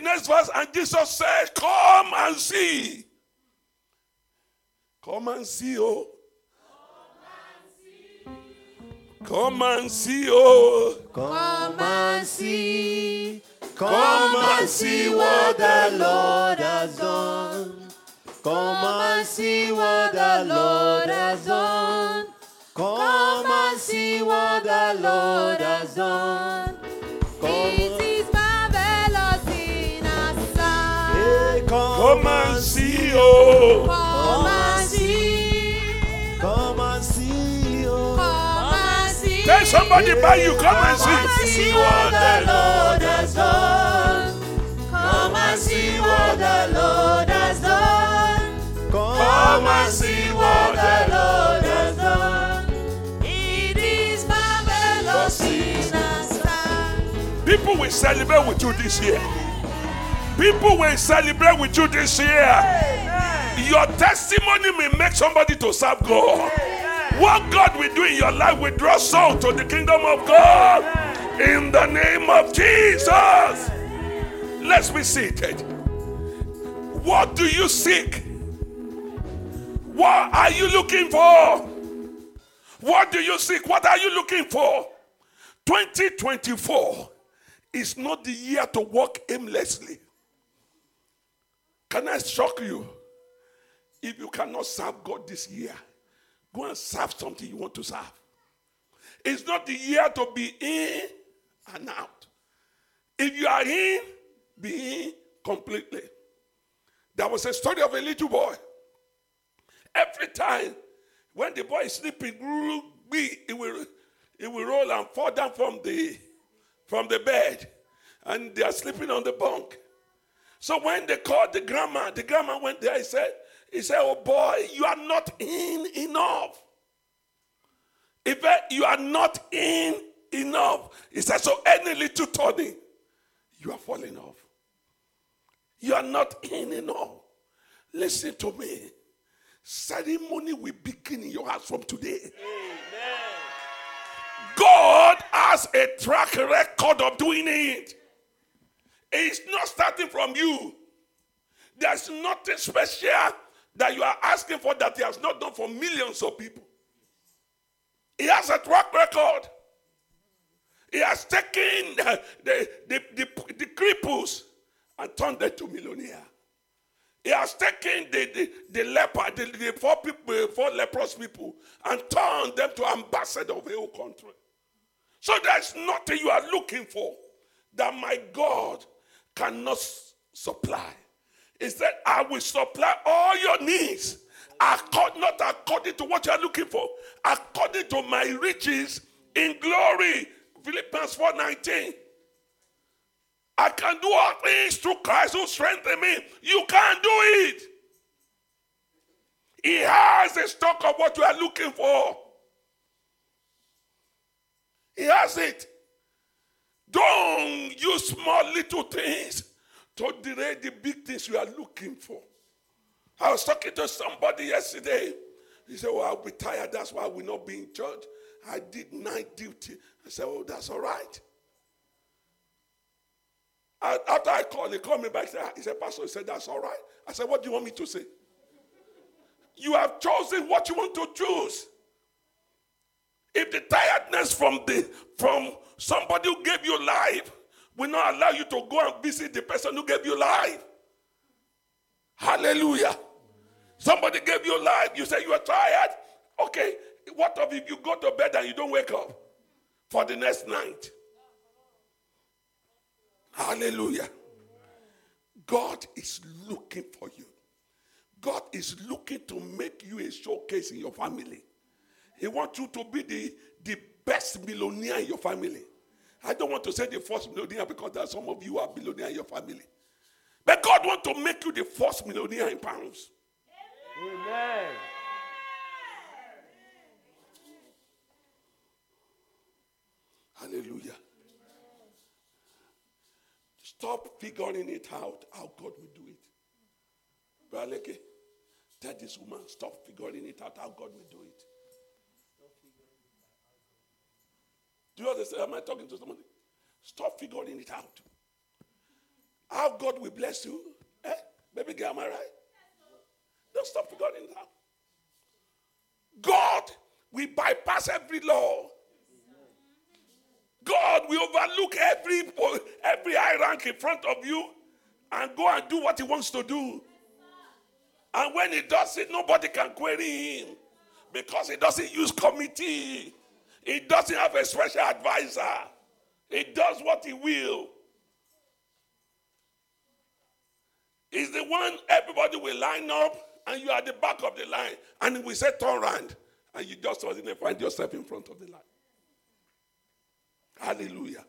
the next verse, and Jesus said, Come and see. Come and see, oh. Come and see, oh. Come and see. Come and see what the Lord has done. Come and see what the Lord has done. Come and see what the Lord has done. Oh. Come and see. Come and see. Oh. Come and see. Tell somebody by you, come and Come and see. see what the Lord has done. Come and see what the Lord has done. Come and see what the Lord has done. It is marvelous in our. People will celebrate with you this year. People will celebrate with you this year. Your testimony may make somebody to serve God. What God will do in your life will draw soul to the kingdom of God. In the name of Jesus. Let's be seated. What do you seek? What are you looking for? What do you seek? What are you looking for? 2024 is not the year to walk aimlessly. Can I shock you? If you cannot serve God this year, go and serve something you want to serve. It's not the year to be in and out. If you are in, be in completely. There was a story of a little boy. Every time when the boy is sleeping, it will, it will roll and fall down from the from the bed, and they are sleeping on the bunk. So when they called the grandma, the grandma went there. He said, "He said, oh boy, you are not in enough. If you are not in enough, he said, so any little turning, you are falling off. You are not in enough. Listen to me. Ceremony will begin in your house from today. God has a track record of doing it. It's not starting from you. There's nothing special that you are asking for that He has not done for millions of people. He has a track record. He has taken the, the, the, the, cripples and turned them to millionaire. He has taken the, the, the leper, the, the four people, four leprous people, and turned them to ambassador of a whole country. So there's nothing you are looking for that my God cannot supply. He said, I will supply all your needs, accord, not according to what you are looking for, according to my riches in glory. Philippians 4:19. I can do all things through Christ who strengthens me. You can't do it. He has a stock of what you are looking for. He has it. Don't use small little things to delay the big things you are looking for. I was talking to somebody yesterday. He said, Well, I'll be tired. That's why will not be in church. I did night duty. I said, Oh, that's all right. And after I called, he called me back. He said, Pastor, he said, That's all right. I said, What do you want me to say? You have chosen what you want to choose. If the tiredness from the from somebody who gave you life will not allow you to go and visit the person who gave you life. Hallelujah. Somebody gave you life. You say you are tired. Okay. What of if you go to bed and you don't wake up for the next night? Hallelujah. God is looking for you. God is looking to make you a showcase in your family. He wants you to be the, the best millionaire in your family. I don't want to say the first millionaire because there are some of you who are billionaire in your family. But God wants to make you the first millionaire in pounds. Amen. Hallelujah. Stop figuring it out how God will do it. Brother Leke, tell this woman, stop figuring it out how God will do it. Do you understand? Am I talking to somebody? Stop figuring it out. how God will bless you. Eh? Baby girl, am I right? Don't stop to God in that. God we bypass every law. God will overlook every every high rank in front of you and go and do what he wants to do. And when he does it, nobody can query him because he doesn't use committee. He doesn't have a special advisor. He does what he will. He's the one everybody will line up, and you are the back of the line, and we say turn around, and you just suddenly find yourself in front of the line. Hallelujah.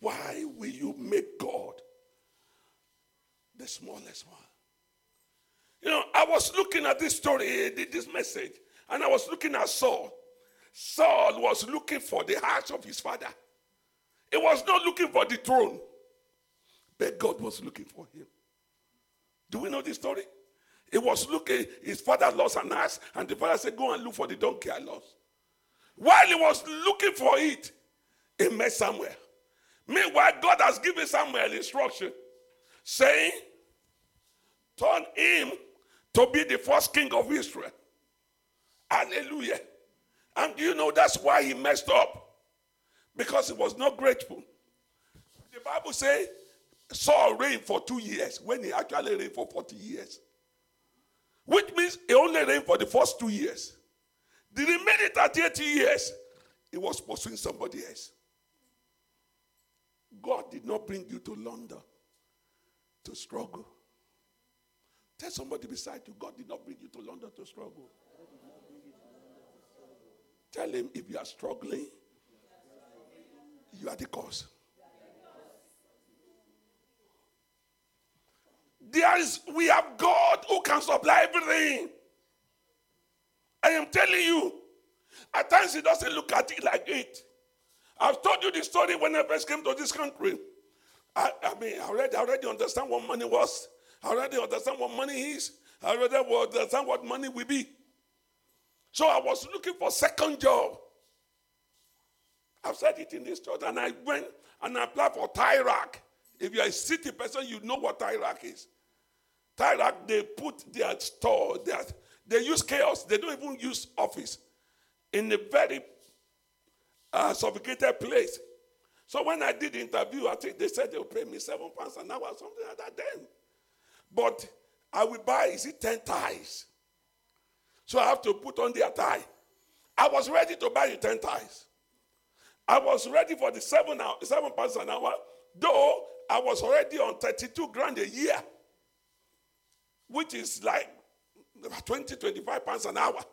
Why will you make God the smallest one? You know, I was looking at this story, this message, and I was looking at Saul. Saul was looking for the heart of his father. He was not looking for the throne, but God was looking for him. Do we know this story? He was looking, his father lost an ass, and the father said, Go and look for the donkey I lost. While he was looking for it, he met Samuel. Meanwhile, God has given Samuel instruction saying, Turn him to be the first king of Israel. Hallelujah. And you know that's why he messed up? Because he was not grateful. The Bible says Saul reigned for two years when he actually reigned for 40 years. Which means he only reigned for the first two years. The remaining 38 years, he was pursuing somebody else. God did not bring you to London to struggle. Tell somebody beside you, God did not bring you to London to struggle. Tell him if you are struggling, you are the cause. There is, we have God who can supply everything. I am telling you, at times he doesn't look at it like it. I've told you the story when I first came to this country. I, I mean, I already, I already understand what money was. I already understand what money is. I already understand what money will be. So I was looking for second job. I've said it in this church, and I went and I applied for Tie Rack. If you're a city person, you know what Tie Rack is. Tie Rack, they put their store, their, they use chaos. They don't even use office in a very uh, suffocated place. So when I did the interview, I think they said they'll pay me seven pounds an hour something like that then. But I will buy, is it 10 ties? So I have to put on their tie. I was ready to buy you 10 ties. I was ready for the seven, hour, seven pounds an hour, though I was already on 32 grand a year, which is like 20, 25 pounds an hour.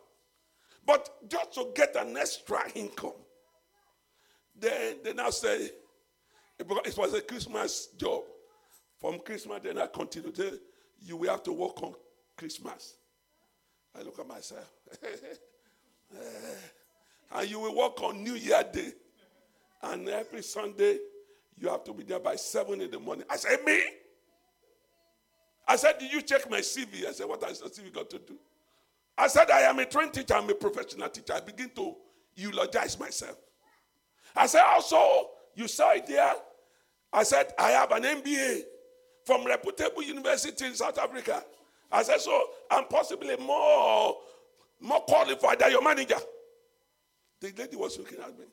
But just to get an extra income. Then they now say, it was a Christmas job. From Christmas, then I continued. You will have to work on Christmas. I look at myself. and you will work on New Year Day. And every Sunday, you have to be there by 7 in the morning. I said, Me? I said, Did you check my CV? I said, What has the CV got to do? I said, I am a trained teacher, I'm a professional teacher. I begin to eulogize myself. I said, Also, you saw it there. I said, I have an MBA from reputable university in South Africa. I said, so I'm possibly more, more qualified than your manager. The lady was looking at me.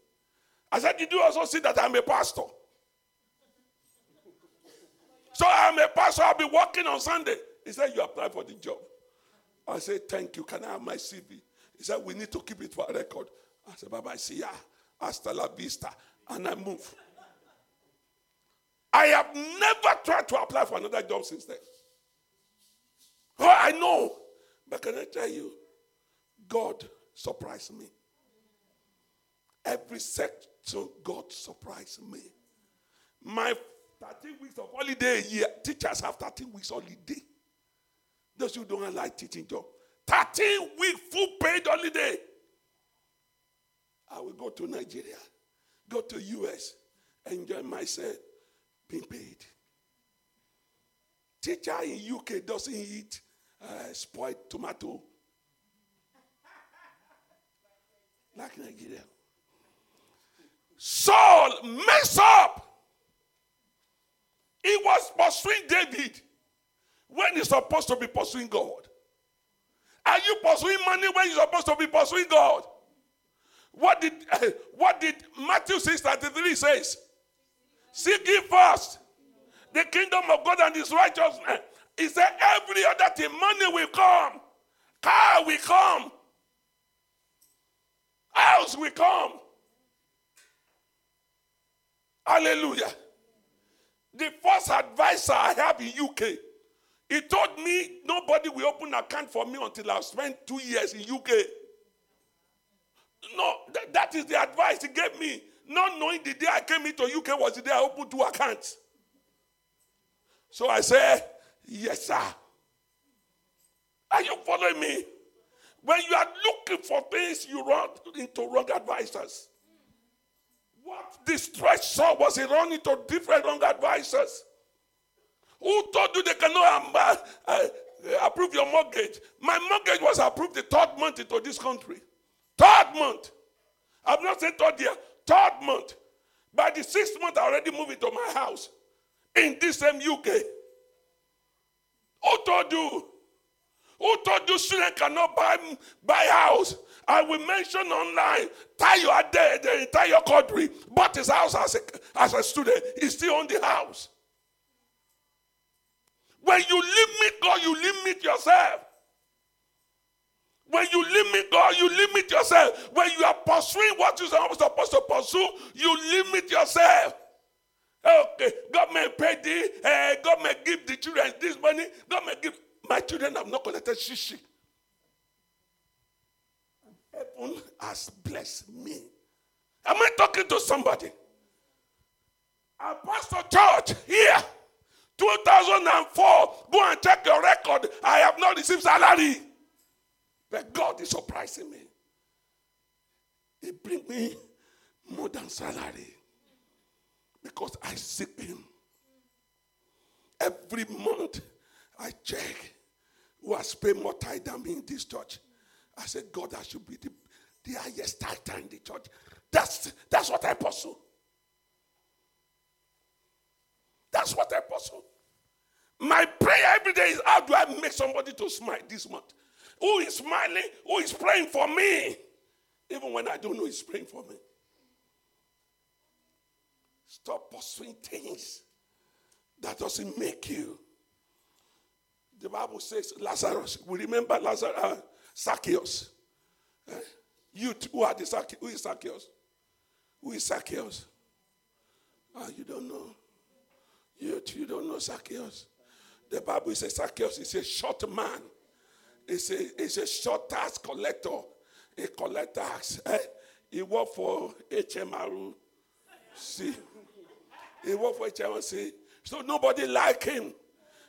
I said, Did you also see that I'm a pastor? So I'm a pastor, I'll be working on Sunday. He said, You apply for the job. I said, Thank you. Can I have my CV? He said, We need to keep it for a record. I said, Bye bye, see ya. Hasta la vista. And I move. I have never tried to apply for another job since then. Oh, I know. But can I tell you, God surprised me. Every sector, God surprised me. My 13 weeks of holiday year, teachers have 13 weeks holiday. Those who don't like teaching job. 13 week full paid holiday. I will go to Nigeria, go to US, enjoy myself, being paid. Teacher in UK doesn't eat uh, spoiled tomato like Nigeria. Saul messed up. He was pursuing David when he's supposed to be pursuing God? Are you pursuing money when you're supposed to be pursuing God? What did uh, what did Matthew 6 33 says? Seek ye first the kingdom of God and his righteousness. He said, every other thing, money will come, car will come, house will come. Hallelujah. The first advisor I have in UK, he told me nobody will open account for me until I've spent two years in UK. No, th- that is the advice he gave me. Not knowing the day I came into UK was the day I opened two accounts. So I said, Yes, sir. Are you following me? When you are looking for things, you run into wrong advisors. What destroyed Saul was he run into different wrong advisors. Who told you they cannot um, uh, uh, approve your mortgage? My mortgage was approved the third month into this country. Third month. I'm not saying third year, third month. By the sixth month, I already moved into my house in this same UK. Who told you? Who told you students cannot buy, buy house? I will mention online. Tayo Ade, the entire country bought his house as a, as a student. He still own the house. When you limit God, you limit yourself. When you limit God, you limit yourself. When you are pursuing what you're supposed to pursue, you limit yourself. Okay, God may pay the, uh, may give the children this money, God may give. My children have not collected shishi. Heaven has blessed me. Am I talking to somebody? A pastor church here, 2004. Go and check your record. I have not received salary. But God is surprising me. He bring me more than salary because I seek Him. Every month I check who has paid more tithe than me in this church. I said, God, I should be the, the highest tithe in the church. That's, that's what I pursue. That's what I pursue. My prayer every day is how do I make somebody to smile this month? Who is smiling? Who is praying for me? Even when I don't know he's praying for me. Stop pursuing things that doesn't make you. The Bible says Lazarus. We remember Lazarus, uh, Zacchaeus. Uh, you who are the Zacchaeus? Who is Zacchaeus? Who is Zacchaeus? Ah, you don't know. You, you don't know Zacchaeus. The Bible says Zacchaeus is a short man. It's a, it's a short tax collector. A collector. Eh? He worked for HMRU. He worked for HMRC. So nobody like him.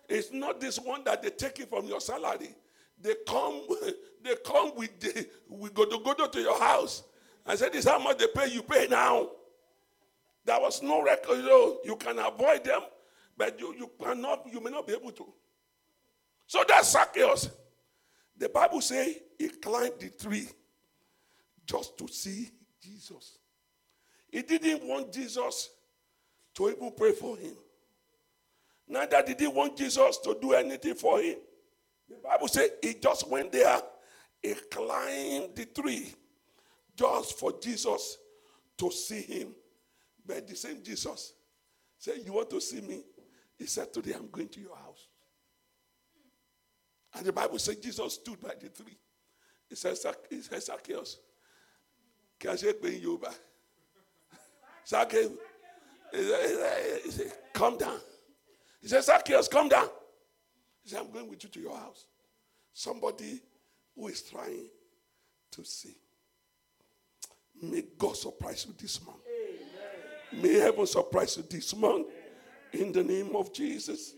It's not this one that they take it from your salary. They come, they come with the we go to go to your house. I said, This is how much they pay, you pay now. There was no record, you know, you can avoid them, but you, you cannot, you may not be able to. So that's Zacchaeus. The Bible says he climbed the tree just to see Jesus. He didn't want Jesus to even pray for him. Neither did he want Jesus to do anything for him. The Bible says he just went there, he climbed the tree just for Jesus to see him. But the same Jesus said, You want to see me? He said, Today I'm going to your house. And the Bible says Jesus stood by the tree. He said, he said Zacchaeus, can I say in Yoruba? Zacchaeus, he said, Come down. He said, Zacchaeus, come down. He said, I'm going with you to your house. Somebody who is trying to see. May God surprise you this month. Amen. May heaven surprise you this month. In the name of Jesus.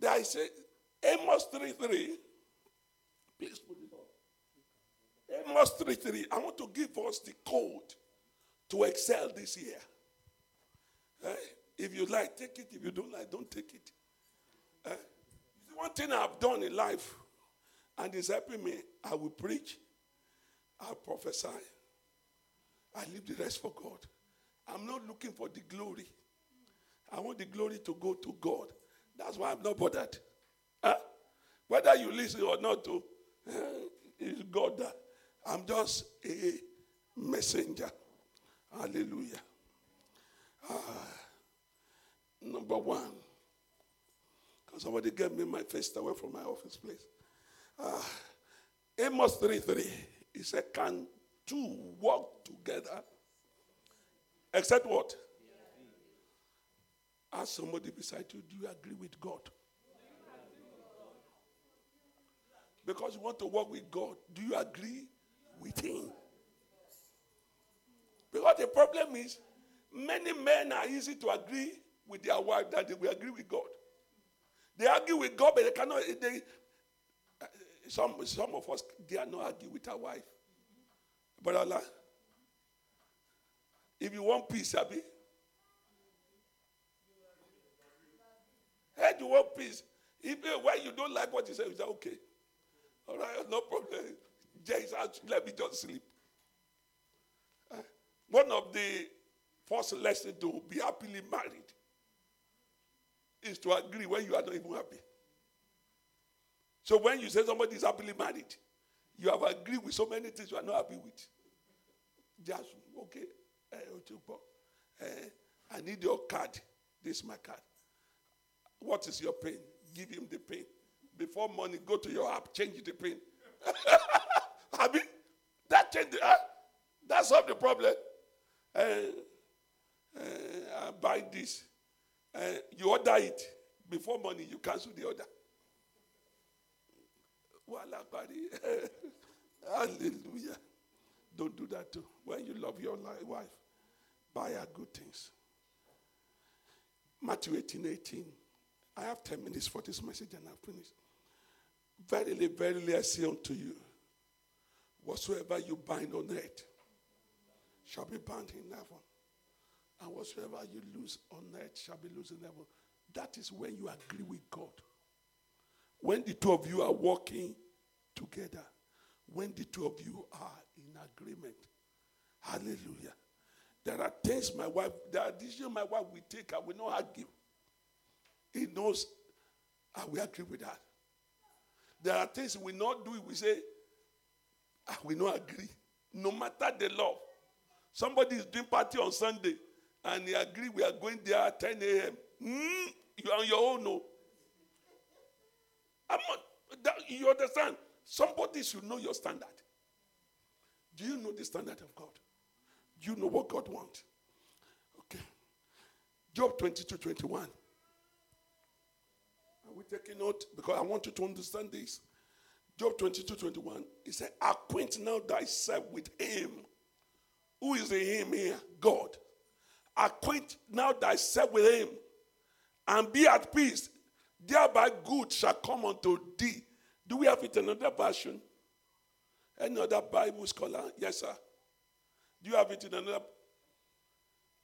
There is a Amos 3 3. Please put it up. Amos 3 3. I want to give us the code to excel this year. Eh? If you like, take it. If you don't like, don't take it. Eh? One thing I've done in life, and it's helping me, I will preach, I'll prophesy, I leave the rest for God. I'm not looking for the glory. I want the glory to go to God. That's why I'm not bothered. Huh? Whether you listen or not to, uh, it's God that I'm just a messenger. Hallelujah. Uh, number one, because somebody gave me my face away from my office place. Uh, Amos 3 3. He said, Can two walk together? Except what? Ask somebody beside you, do you agree with God? Because you want to work with God, do you agree with Him? Because the problem is, many men are easy to agree with their wife that they will agree with God. They argue with God, but they cannot. They, uh, some, some of us dare not argue with our wife. But Allah, if you want peace, Abi, hey, you want peace. If when you don't like what you say, you say, okay. All right, no problem. Just let me just sleep. Uh, one of the first lessons to be happily married is to agree when you are not even happy. So when you say somebody is happily married, you have agreed with so many things you are not happy with. Just okay, uh, I need your card. This is my card. What is your pain? Give him the pain. Before money, go to your app, change the pain. I mean, that change the, uh, that solve the problem. Uh, uh, I buy this. Uh, you order it. Before money, you cancel the order. Hallelujah. Don't do that too. When you love your wife, buy her good things. Matthew 18 18. I have 10 minutes for this message and I've finished. Verily, verily, I say unto you, whatsoever you bind on earth shall be bound in heaven. And whatsoever you lose on earth shall be loosed in heaven. That is when you agree with God. When the two of you are walking together, when the two of you are in agreement. Hallelujah. There are things my wife, there are decisions my wife will take, I will not argue. He knows I will agree with that. There are things we not do, we say, I will not agree. No matter the law. Somebody is doing party on Sunday and he agree we are going there at 10 a.m. Mm, you are on your own, no. I'm not, that, you understand? Somebody should know your standard. Do you know the standard of God? Do you know what God wants? Okay. Job 22 21. Are we taking note? Because I want you to understand this. Job 22 21. He said, Acquaint now thyself with him. Who is the him here? God. Acquaint now thyself with him and be at peace. Thereby good shall come unto thee. Do we have it in another version? Any other Bible scholar? Yes, sir. Do you have it in another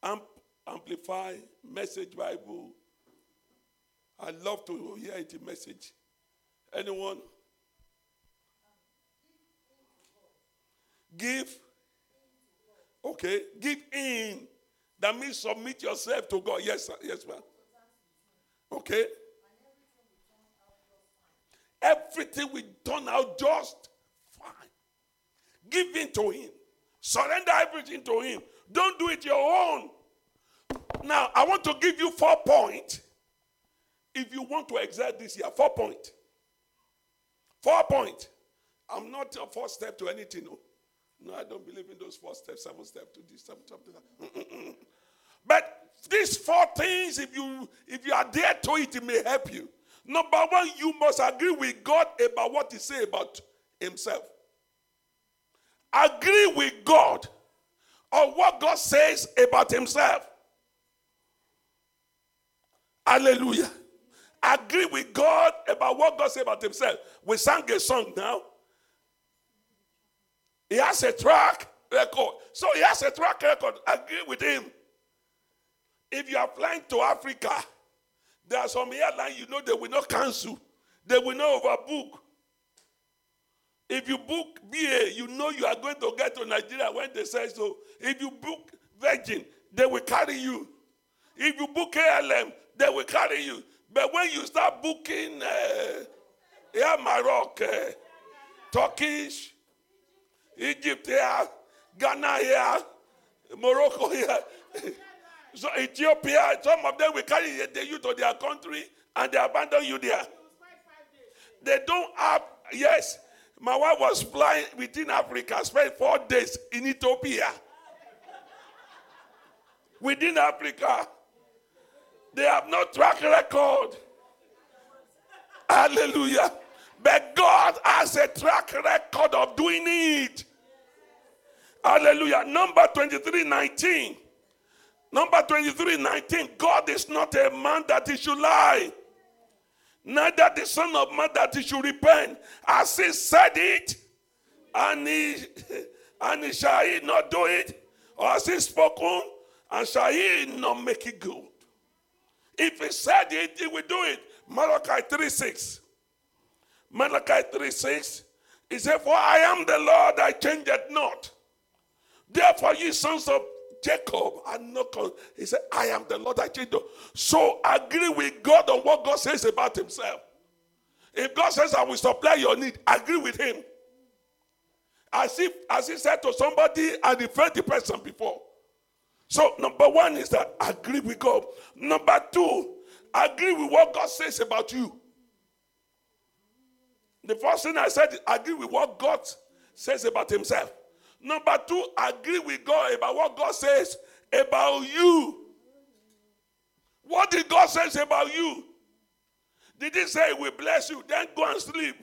Amp, Amplify Message Bible? i love to hear it in message. Anyone? Give. Okay. Give in. That means submit yourself to God. Yes. Yes, ma'am. Okay. Everything will turn out just fine. Give in to Him. Surrender everything to Him. Don't do it your own. Now, I want to give you four points. If you want to exert this year, four points. Four points. I'm not a four step to anything. No. no, I don't believe in those four steps, seven steps to this, seven steps to that. But these four things, if you if you are there to it, it may help you. Number one, you must agree with God about what He say about Himself. Agree with God on what God says about Himself. Hallelujah. Agree with God about what God says about Himself. We sang a song now. He has a track record. So he has a track record. Agree with Him. If you are flying to Africa, there are some airlines you know they will not cancel, they will not overbook. If you book BA, you know you are going to get to Nigeria when they say so. If you book Virgin, they will carry you. If you book KLM, they will carry you. But when you start booking uh, yeah, Morocco, uh, Turkish, Egypt here, Ghana here, Morocco here, so Ethiopia, some of them will carry the you to their country and they abandon you there. They don't have, yes, my wife was flying within Africa, spent four days in Ethiopia. within Africa. They have no track record. Hallelujah. But God has a track record of doing it. Hallelujah. Number 23 19. Number 23 19. God is not a man that he should lie, neither the Son of Man that he should repent. As he said it, and he, and he shall he not do it, or as he spoken, and shall he not make it good. If he said it, he will do it. Malachi 3 6. Malachi 3 6. He said, For I am the Lord, I change it not. Therefore, ye sons of Jacob are not. Con-. He said, I am the Lord, I change. So agree with God on what God says about himself. If God says, I will supply your need, agree with him. As if, as he said to somebody, defend the person before. So, number one is that agree with God. Number two, agree with what God says about you. The first thing I said, agree with what God says about Himself. Number two, agree with God about what God says about you. What did God say about you? Did He say, We bless you? Then go and sleep.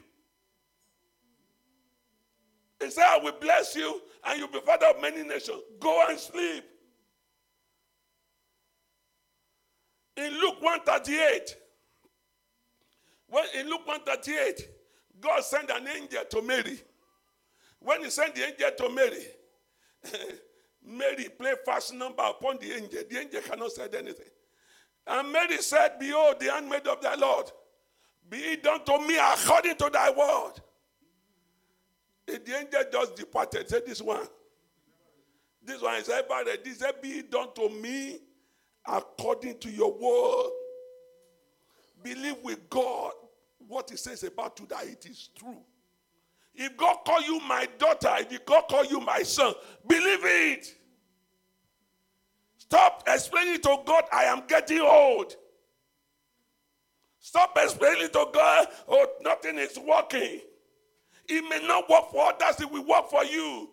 He said, I will bless you and you'll be father of many nations. Go and sleep. In Luke 138, when in Luke 138, God sent an angel to Mary. When he sent the angel to Mary, Mary played fast number upon the angel. The angel cannot say anything. And Mary said, Behold, the handmaid of thy Lord, be it done to me according to thy word. And the angel just departed. Said, This one. This one is ever ready. He said, Be it done to me according to your word. Believe with God what he says about you that it is true. If God call you my daughter, if God call you my son, believe it. Stop explaining to God, I am getting old. Stop explaining to God, oh, nothing is working. It may not work for others, it will work for you.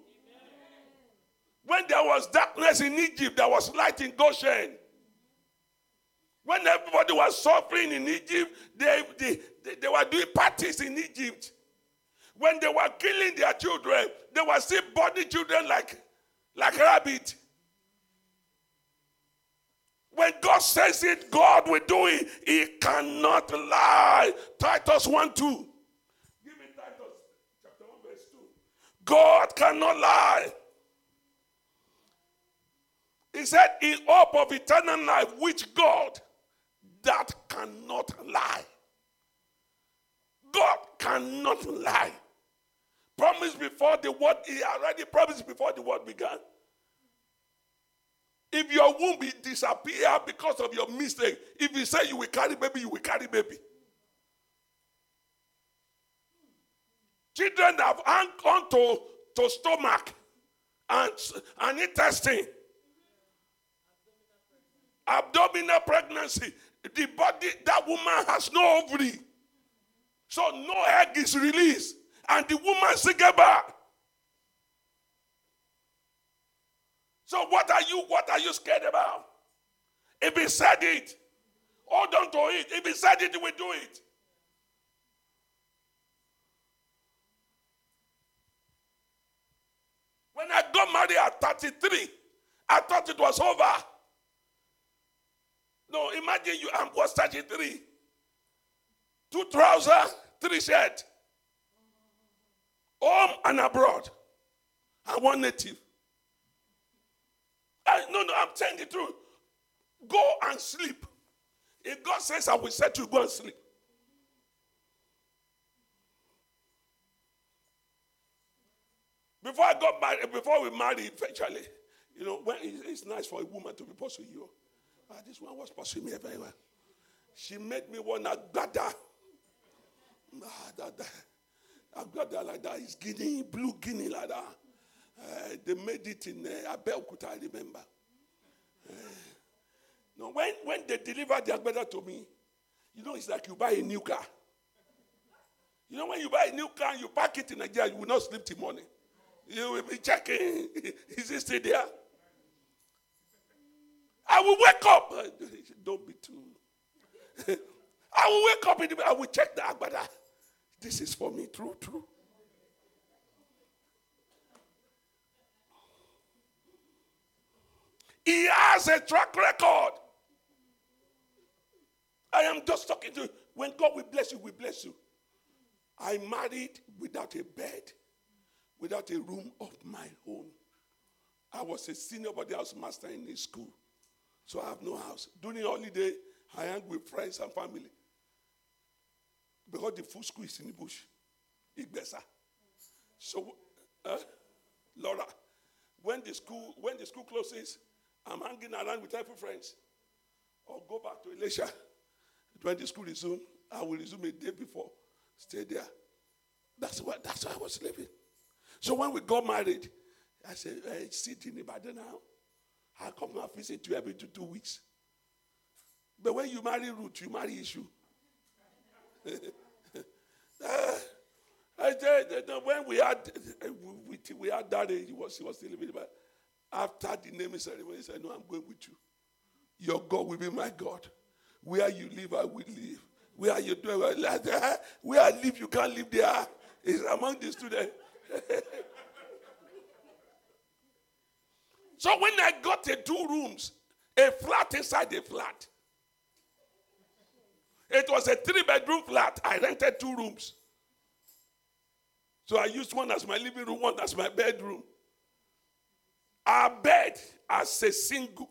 When there was darkness in Egypt, there was light in Goshen. When everybody was suffering in Egypt, they, they, they, they, were doing parties in Egypt. When they were killing their children, they were still burning children like, like rabbit. When God says it, God will do it. He cannot lie. Titus 1 2. Give me Titus chapter 1, verse 2. God cannot lie. He said, In hope of eternal life, which God that cannot lie. God cannot lie. Promise before the word, he already promised before the word began. If your womb will disappear because of your mistake, if you say you will carry baby, you will carry baby. Children have hung on to, to stomach and, and intestine. Abdominal pregnancy the body, that woman has no ovary. So no egg is released. And the woman back. So what are you what are you scared about? If he said it, hold on to it. If he said it, we do it. When I got married at 33, I thought it was over. No, imagine you I'm was 33. Two trousers, three shirts. Home and abroad. And one native. I, no, no, I'm telling the truth. Go and sleep. If God says I will set you, go and sleep. Before I got married, before we married eventually, you know, when it's nice for a woman to be pursuing you. Ah, this one was pursuing me everywhere. She made me one agbada. Ah, that, that, agbada like that is guinea, blue guinea like that. Uh, they made it in uh, Abeokuta, I remember. Uh, no, when, when they delivered the agbada to me, you know, it's like you buy a new car. You know, when you buy a new car you park it in Nigeria, you will not sleep till morning. You will be checking, is it still there? I will wake up. Don't be too. I will wake up in the I will check the agbada. This is for me, true, true. He has a track record. I am just talking to you. When God will bless you, we bless you. I married without a bed, without a room of my own. I was a senior body house master in his school. So I have no house. During holiday, I hang with friends and family. Because the full school is in the bush. Igbesa. So, uh, Laura, when the school when the school closes, I'm hanging around with every friends. Or go back to Elisha. When the school resume, I will resume a day before. Stay there. That's what that's why I was living. So when we got married, I said, hey, sit in Ibadan now. I come and visit you every two, two weeks. But when you marry Ruth, you marry issue. I said, when we had we, we had that age, he was, he was still living. But after the naming ceremony, he said, No, I'm going with you. Your God will be my God. Where you live, I will live. Where you do, where I live, you can't live there. It's among the students. So when I got the two rooms, a flat inside a flat, it was a three bedroom flat. I rented two rooms. So I used one as my living room, one as my bedroom. Our bed as a single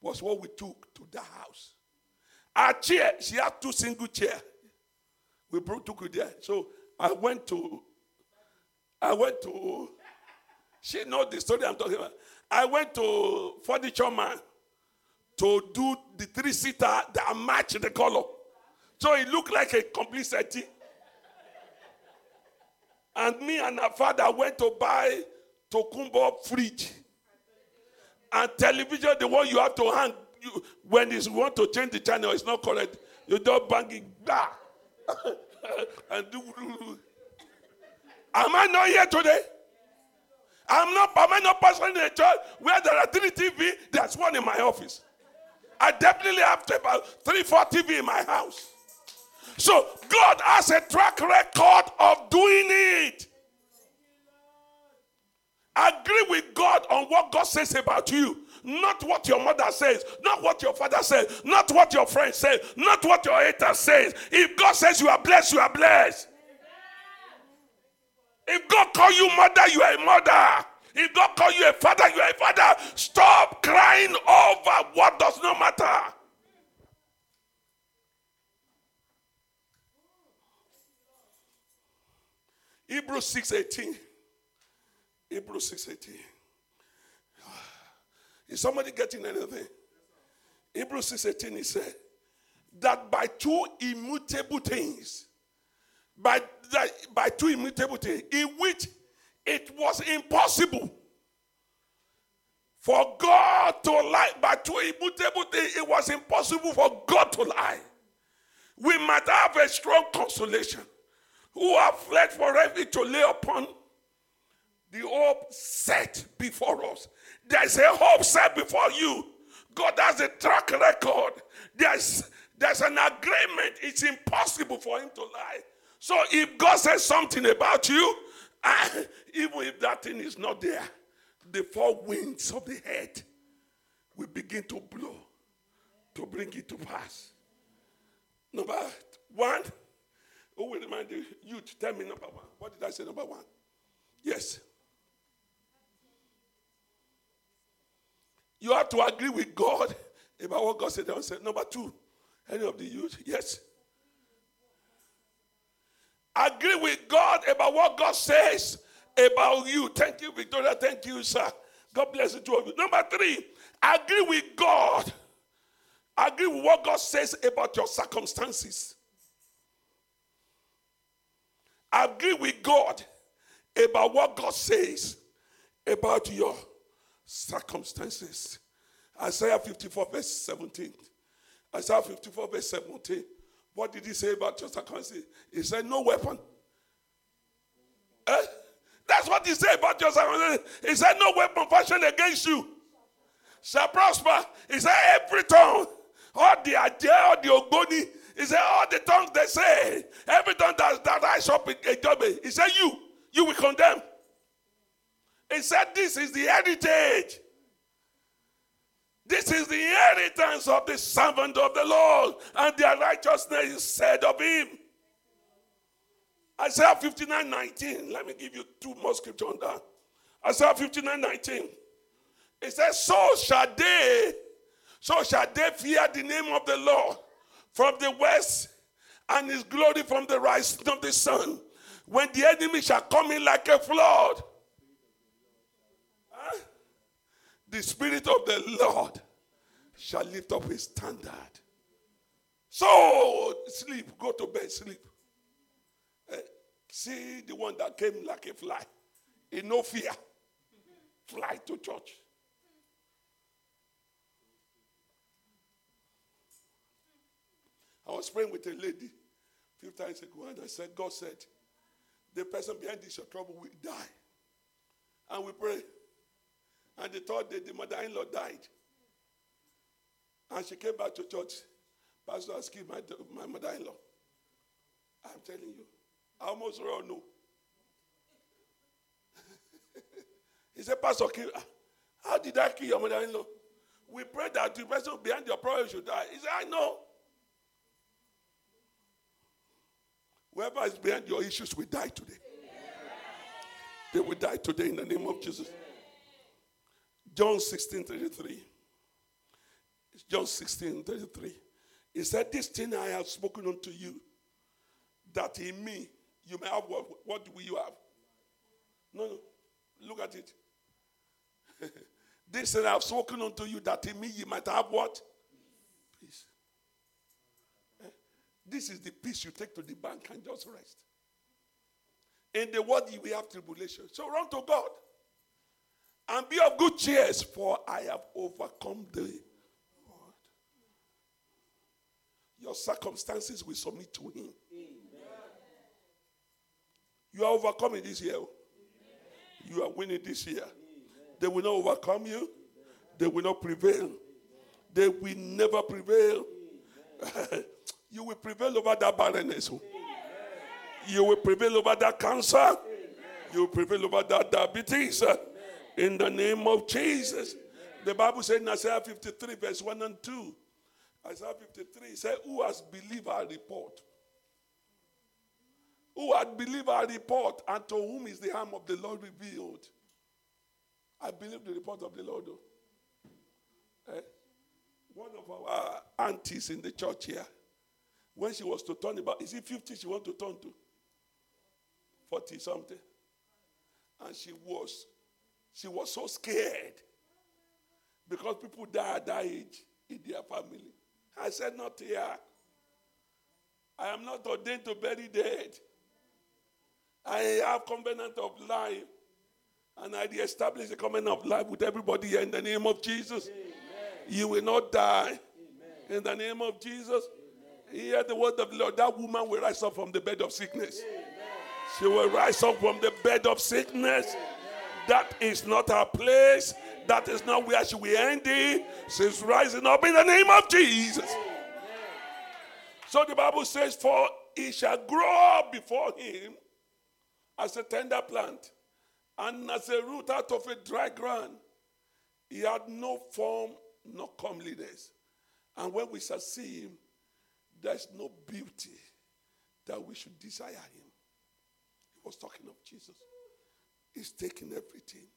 was what we took to the house. Our chair, she had two single chair. We brought took it there. So I went to, I went to, she know the story I'm talking about. I went to furniture man to do the three seater that match the color. So it looked like a complete setting. And me and her father went to buy Tokumbo fridge and television, the one you have to hang. You, when you want to change the channel, it's not correct. You don't bang it back. and do. Am I not here today? I'm not, am I not pastoring in a church where there are three TV? There's one in my office. I definitely have about three, four TV in my house. So God has a track record of doing it. Agree with God on what God says about you. Not what your mother says, not what your father says, not what your friend says, not what your hater says. If God says you are blessed, you are blessed. If God call you mother, you are a mother. If God call you a father, you are a father. Stop crying over what does not matter. Hebrews 6:18. Hebrews 6:18. Is somebody getting anything? Hebrews 6:18 he said that by two immutable things by, that, by two immutable things, in which it was impossible for God to lie. By two immutable things, it was impossible for God to lie. We might have a strong consolation who have fled for refuge to lay upon the hope set before us. There's a hope set before you. God has a track record. There's, there's an agreement. It's impossible for him to lie. So if God says something about you, uh, even if that thing is not there, the four winds of the head will begin to blow to bring it to pass. Number one, Oh, who will remind you? To tell me number one. What did I say? Number one. Yes. You have to agree with God about what God said. Number two, any of the youth? Yes. Agree with God about what God says about you. Thank you, Victoria. Thank you, sir. God bless you, two of you. Number three, agree with God Agree with what God says about your circumstances. Agree with God about what God says about your circumstances. Isaiah 54, verse 17. Isaiah 54, verse 17. What did he say about your circumstances? He said, No weapon. Eh? That's what he said about your circumstances. He said, No weapon fashioned against you shall prosper. He said, Every tongue, all the idea, all the ogboni, he said, All the tongues they say, every tongue that, that rise up in a judgment, he said, You, you will condemn. He said, This is the heritage. This is the inheritance of the servant of the Lord, and their righteousness is said of him. Isaiah 59 19. Let me give you two more scripture on that. Isaiah 59 19. It says, So shall they, so shall they fear the name of the Lord from the west, and his glory from the rising of the sun. When the enemy shall come in like a flood, the Spirit of the Lord shall lift up his standard. So sleep, go to bed, sleep. Eh, see the one that came like a fly, in no fear, fly to church. I was praying with a lady a few times ago, and I said, God said, the person behind this your trouble will die. And we pray. And the third day, the mother in law died. And she came back to church. Pastor has killed my, my mother in law. I'm telling you, I almost run no. he said, Pastor, kill, how did I kill your mother in law? We prayed that the person behind your problem should die. He said, I know. Whoever is behind your issues will die today. They will die today in the name of Jesus. John 16 33. John 16 33. He said, This thing I have spoken unto you, that in me you may have what, what will you have? No, no. Look at it. this thing I have spoken unto you, that in me you might have what? Peace. This is the peace you take to the bank and just rest. In the world will have tribulation. So run to God. And be of good cheer, for I have overcome the world. Your circumstances will submit to Him. Amen. You are overcoming this year. Amen. You are winning this year. Amen. They will not overcome you, they will not prevail. They will never prevail. you will prevail over that barrenness. You will prevail over that cancer. You will prevail over that diabetes. In the name of Jesus. The Bible said in Isaiah 53, verse 1 and 2. Isaiah 53 said, Who has believed our report? Who had believed our report, and to whom is the arm of the Lord revealed? I believe the report of the Lord. Eh? One of our aunties in the church here, when she was to turn about, is it 50 she want to turn to? 40 something. And she was she was so scared because people die at that age in their family. I said, Not here. I am not ordained to bury dead. I have covenant of life. And I establish a covenant of life with everybody here in the name of Jesus. Amen. You will not die. Amen. In the name of Jesus. Hear the word of the Lord. That woman will rise up from the bed of sickness. She will rise up from the bed of sickness. That is not her place. That is not where she will end it. She's rising up in the name of Jesus. So the Bible says, For he shall grow up before him as a tender plant and as a root out of a dry ground. He had no form, no comeliness. And when we shall see him, there's no beauty that we should desire him. He was talking of Jesus. He's taking everything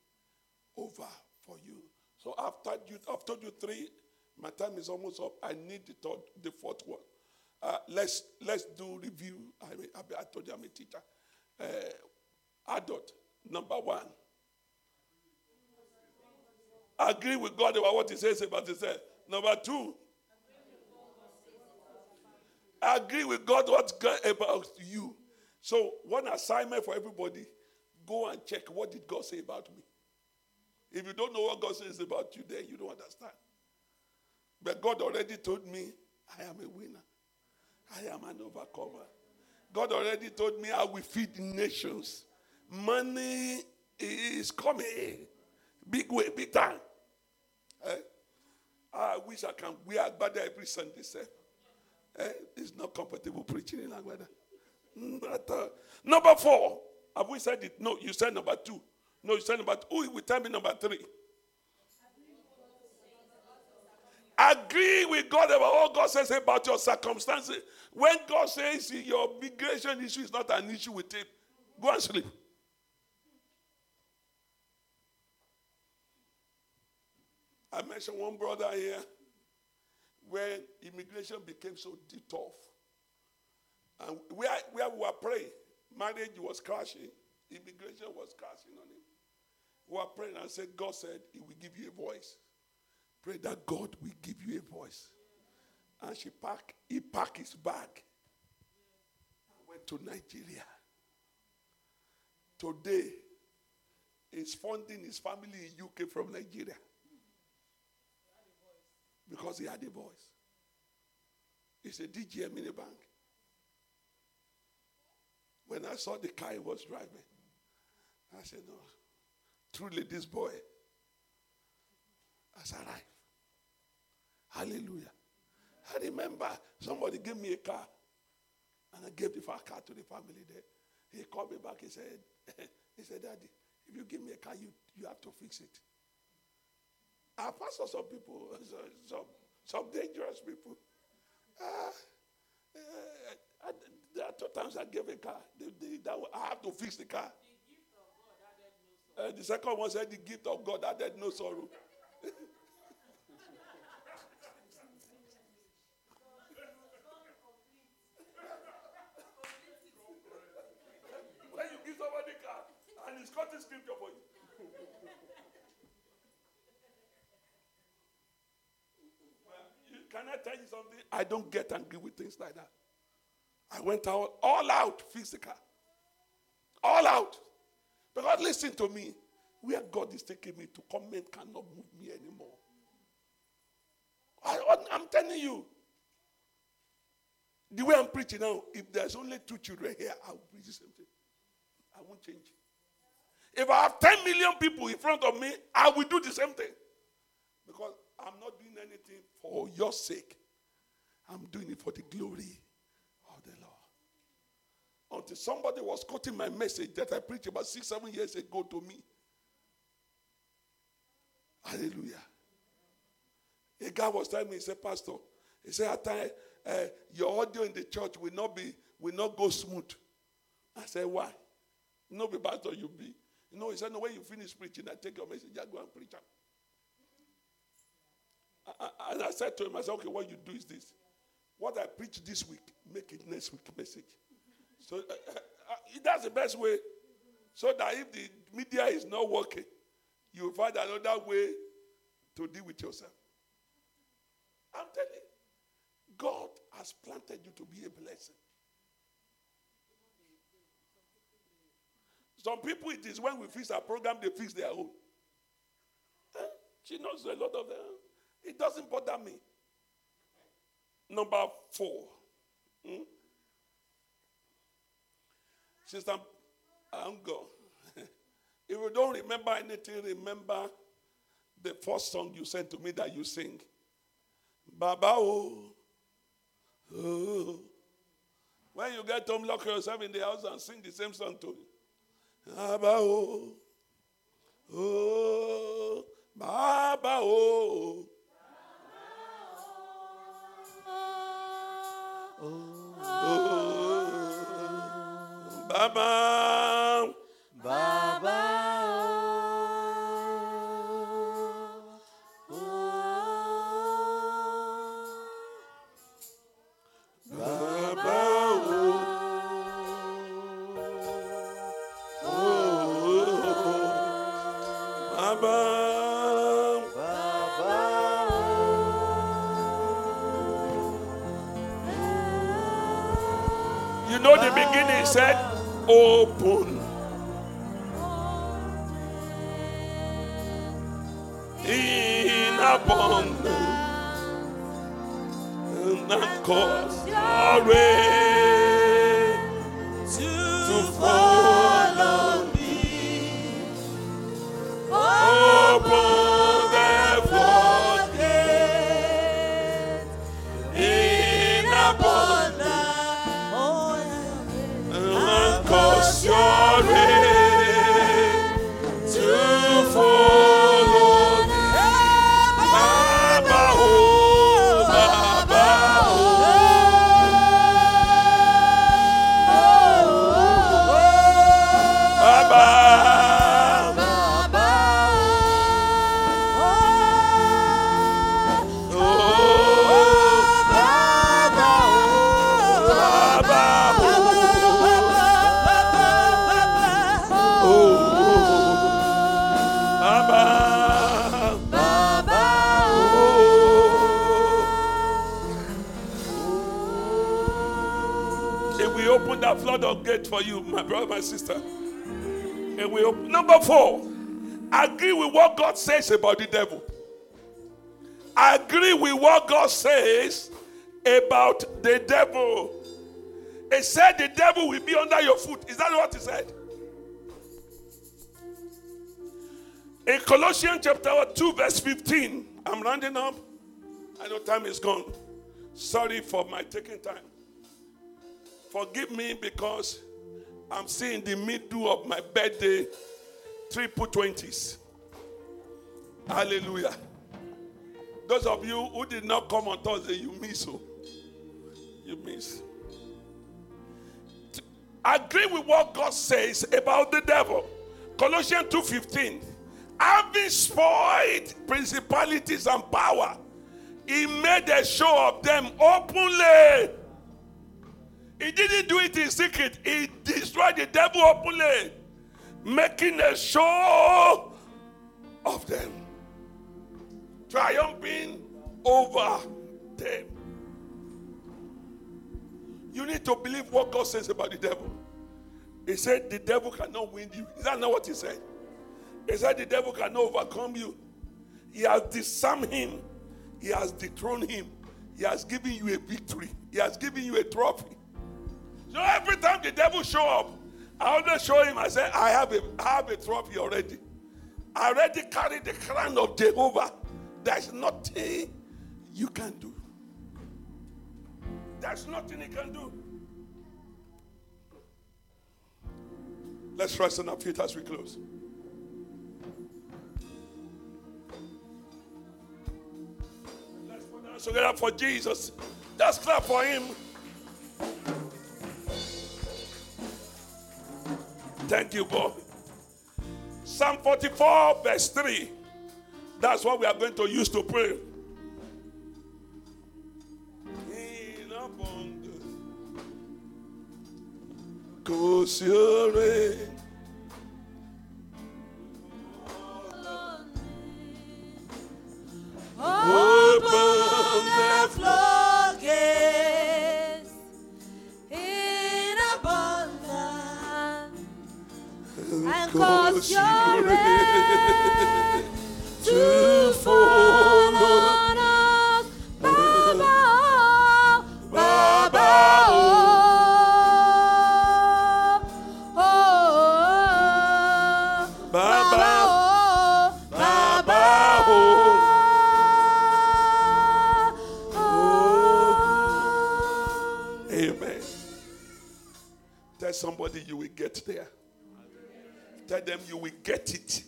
over for you. So after you, I've you three. My time is almost up. I need the third, the fourth one. Uh, let's let's do review. I, I, I, told you I'm a teacher. Uh, adult number one. Agree with God about what He says about Himself. Number two, Agree with God what God about you. So one assignment for everybody, go and check what did God say about me. If you don't know what God says about you, then you don't understand. But God already told me I am a winner. I am an overcomer. God already told me I will feed nations. Money is coming. Big way, big time. Eh? I wish I can wear Agbada every Sunday, sir. Eh? It's not comfortable preaching in Agbada. But, uh, number four. Have we said it? No, you said number two. No, you said number two. Who will tell me number three? Agree with God about what God says about your circumstances. When God says your migration issue is not an issue with Him, go and sleep. I mentioned one brother here when immigration became so tough. And where, where we were praying, marriage was crashing, immigration was crashing on him. We were praying and said, God said He will give you a voice. Pray that God will give you a voice. And she packed, he packed his bag and went to Nigeria. Today, he's funding his family in UK from Nigeria. Because he had a voice. He's a DGM bank. When I saw the car he was driving, I said, No, truly this boy has arrived. Hallelujah. I remember somebody gave me a car and I gave the car to the family there. He called me back. He said, he said, Daddy, if you give me a car, you, you have to fix it. I passed some people, some, some dangerous people. Uh, uh, there are two times I gave a car. The, the, that, I have to fix the car. Uh, the second one said, The gift of God that added no sorrow. when you give somebody a car and he's got the scripture for you. Can I tell you something? I don't get angry with things like that. I went out all out physical. All out. Because listen to me. Where God is taking me to comment cannot move me anymore. I, I'm telling you. The way I'm preaching now, if there's only two children here, I will preach the same thing. I won't change. If I have 10 million people in front of me, I will do the same thing. Because I'm not doing anything for your sake. I'm doing it for the glory of the Lord. Until somebody was quoting my message that I preached about six, seven years ago to me. Hallelujah. A guy was telling me, he said, Pastor, he said, at times, uh, your audio in the church will not be, will not go smooth. I said, why? No be pastor you be. You know, he said, no, when you finish preaching, I take your message, I go and preach. And I said to him, I said, okay, what you do is this. What I preach this week, make it next week message. So uh, uh, that's the best way. So that if the media is not working, you find another way to deal with yourself. I'm telling you, God has planted you to be a blessing. Some people, it is when we fix our program, they fix their own. Eh? She knows a lot of them. It doesn't bother me. Number four. Hmm? Sister Ango, if you don't remember anything, remember the first song you sent to me that you sing. Baba oh, oh. When you get home, lock yourself in the house and sing the same song to me. Baba oh, oh, Baba oh. Baba. Baba. You know the beginning he said, open. In abundance and cause your for you, my brother, my sister. If we open, number four, agree with what God says about the devil. Agree with what God says about the devil. He said the devil will be under your foot. Is that what he said? In Colossians chapter 2, verse 15, I'm rounding up. I know time is gone. Sorry for my taking time. Forgive me because I'm in the middle of my birthday triple twenties. Hallelujah. Those of you who did not come on Thursday, you miss. Oh. You miss. Agree with what God says about the devil. Colossians 2:15. Having spoiled principalities and power, he made a show of them openly. He didn't do it in secret, he destroyed the devil openly, making a show of them, triumphing over them. You need to believe what God says about the devil. He said the devil cannot win you. Is that not what he said? He said the devil cannot overcome you. He has disarmed him. He has dethroned him. He has given you a victory. He has given you a trophy. Every time the devil show up, I always show him. I say, I have a, I have a trophy already. I already carry the crown of Jehovah. There's nothing you can do. There's nothing he can do. Let's rise on our feet as we close. Let's put our together for Jesus. Just clap for him. Thank you, God. Psalm 44, verse 3. That's what we are going to use to pray. Cause your the floodgates cause your rain to fall on us. Baba, Baba, oh, oh, Baba, Baba. Amen. Tell somebody you will get there. Tell them you will get it.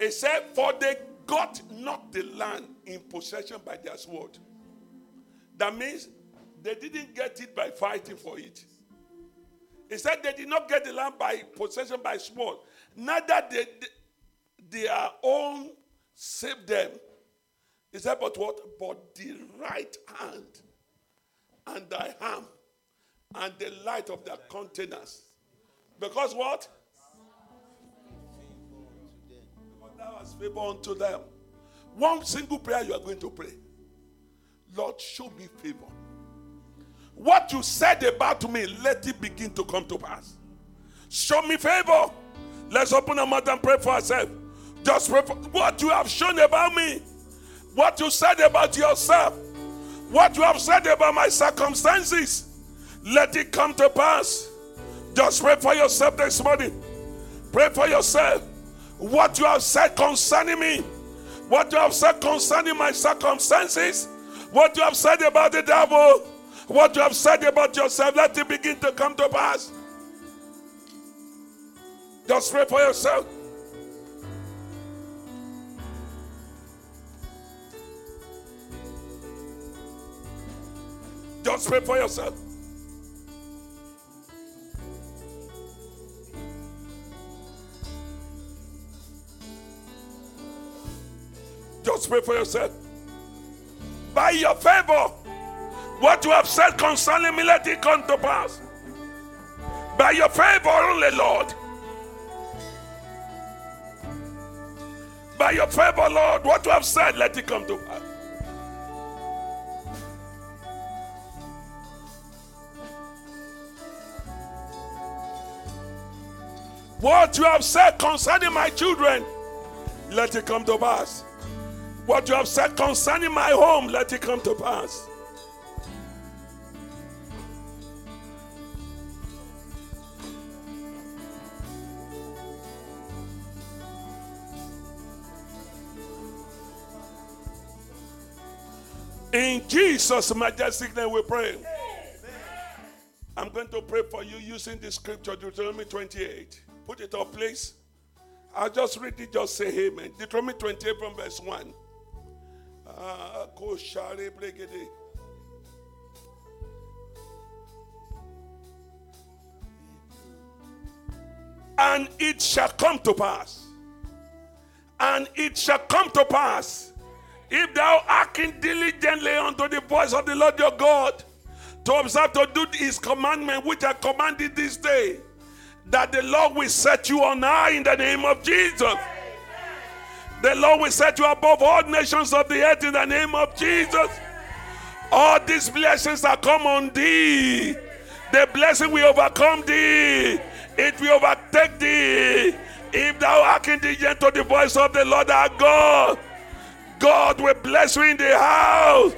It said, For they got not the land in possession by their sword. That means they didn't get it by fighting for it. He said they did not get the land by possession by sword. Neither did their own save them. He said, but what? But the right hand and thy arm and the light of their containers. Because what? Thou hast favor unto them. One single prayer you are going to pray. Lord, show me favor. What you said about me, let it begin to come to pass. Show me favor. Let's open our mouth and pray for ourselves. Just pray for what you have shown about me, what you said about yourself, what you have said about my circumstances. Let it come to pass. Just pray for yourself this morning. Pray for yourself. What you have said concerning me, what you have said concerning my circumstances, what you have said about the devil, what you have said about yourself, let it begin to come to pass. Just pray for yourself. Just pray for yourself. Just pray for yourself. By your favor, what you have said concerning me, let it come to pass. By your favor only, Lord. By your favor, Lord, what you have said, let it come to pass. What you have said concerning my children, let it come to pass. What you have said concerning my home, let it come to pass. In Jesus' majestic name we pray. I'm going to pray for you using the scripture, Deuteronomy 28. Put it up, please. I'll just read it, just say amen. Deuteronomy 28 from verse 1. Ah, and it shall come to pass. And it shall come to pass if thou hearken diligently unto the voice of the Lord your God, to observe to do his commandment which I commanded this day, that the Lord will set you on high in the name of Jesus. The Lord will set you above all nations of the earth in the name of Jesus. All these blessings are come on thee. The blessing will overcome thee. It will overtake thee. If thou hearken diligent to the voice of the Lord our God, God will bless you in the house.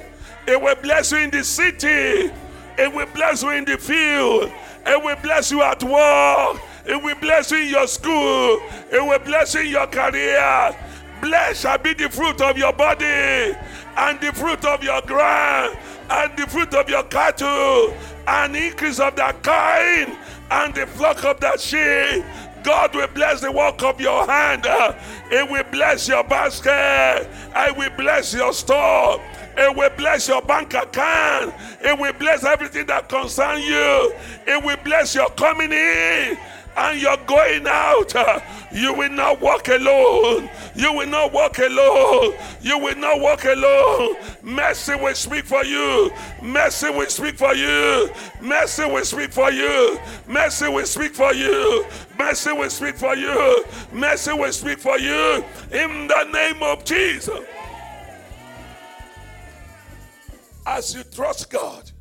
It will bless you in the city. It will bless you in the field. It will bless you at work. It will bless you in your school. It will bless you in your career. Blessed shall be the fruit of your body, and the fruit of your ground, and the fruit of your cattle, and increase of that kind, and the flock of that sheep. God will bless the work of your hand. It will bless your basket. I will bless your store. It will bless your bank account. It will bless everything that concerns you. It will bless your coming in and you're going out, you will not walk alone. You will not walk alone. You will not walk alone. Mercy will speak for you. Mercy will speak for you. Mercy will speak for you. Mercy will speak for you. Mercy will speak for you. Mercy will speak for you. In the name of Jesus. As you trust God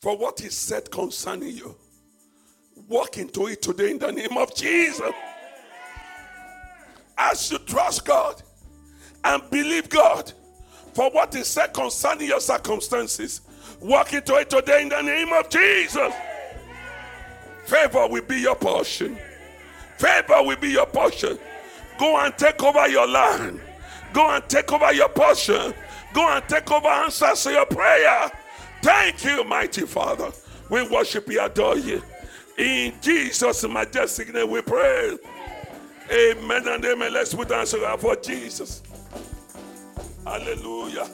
for what He said concerning you walk into it today in the name of Jesus. As you trust God and believe God for what is said concerning your circumstances, walk into it today in the name of Jesus. Favor will be your portion. Favor will be your portion. Go and take over your land. Go and take over your portion. Go and take over answers to your prayer. Thank you, mighty Father. We worship you, adore you. In Jesus' majestic name we pray. Amen and amen. Let's put our hands for Jesus. Hallelujah.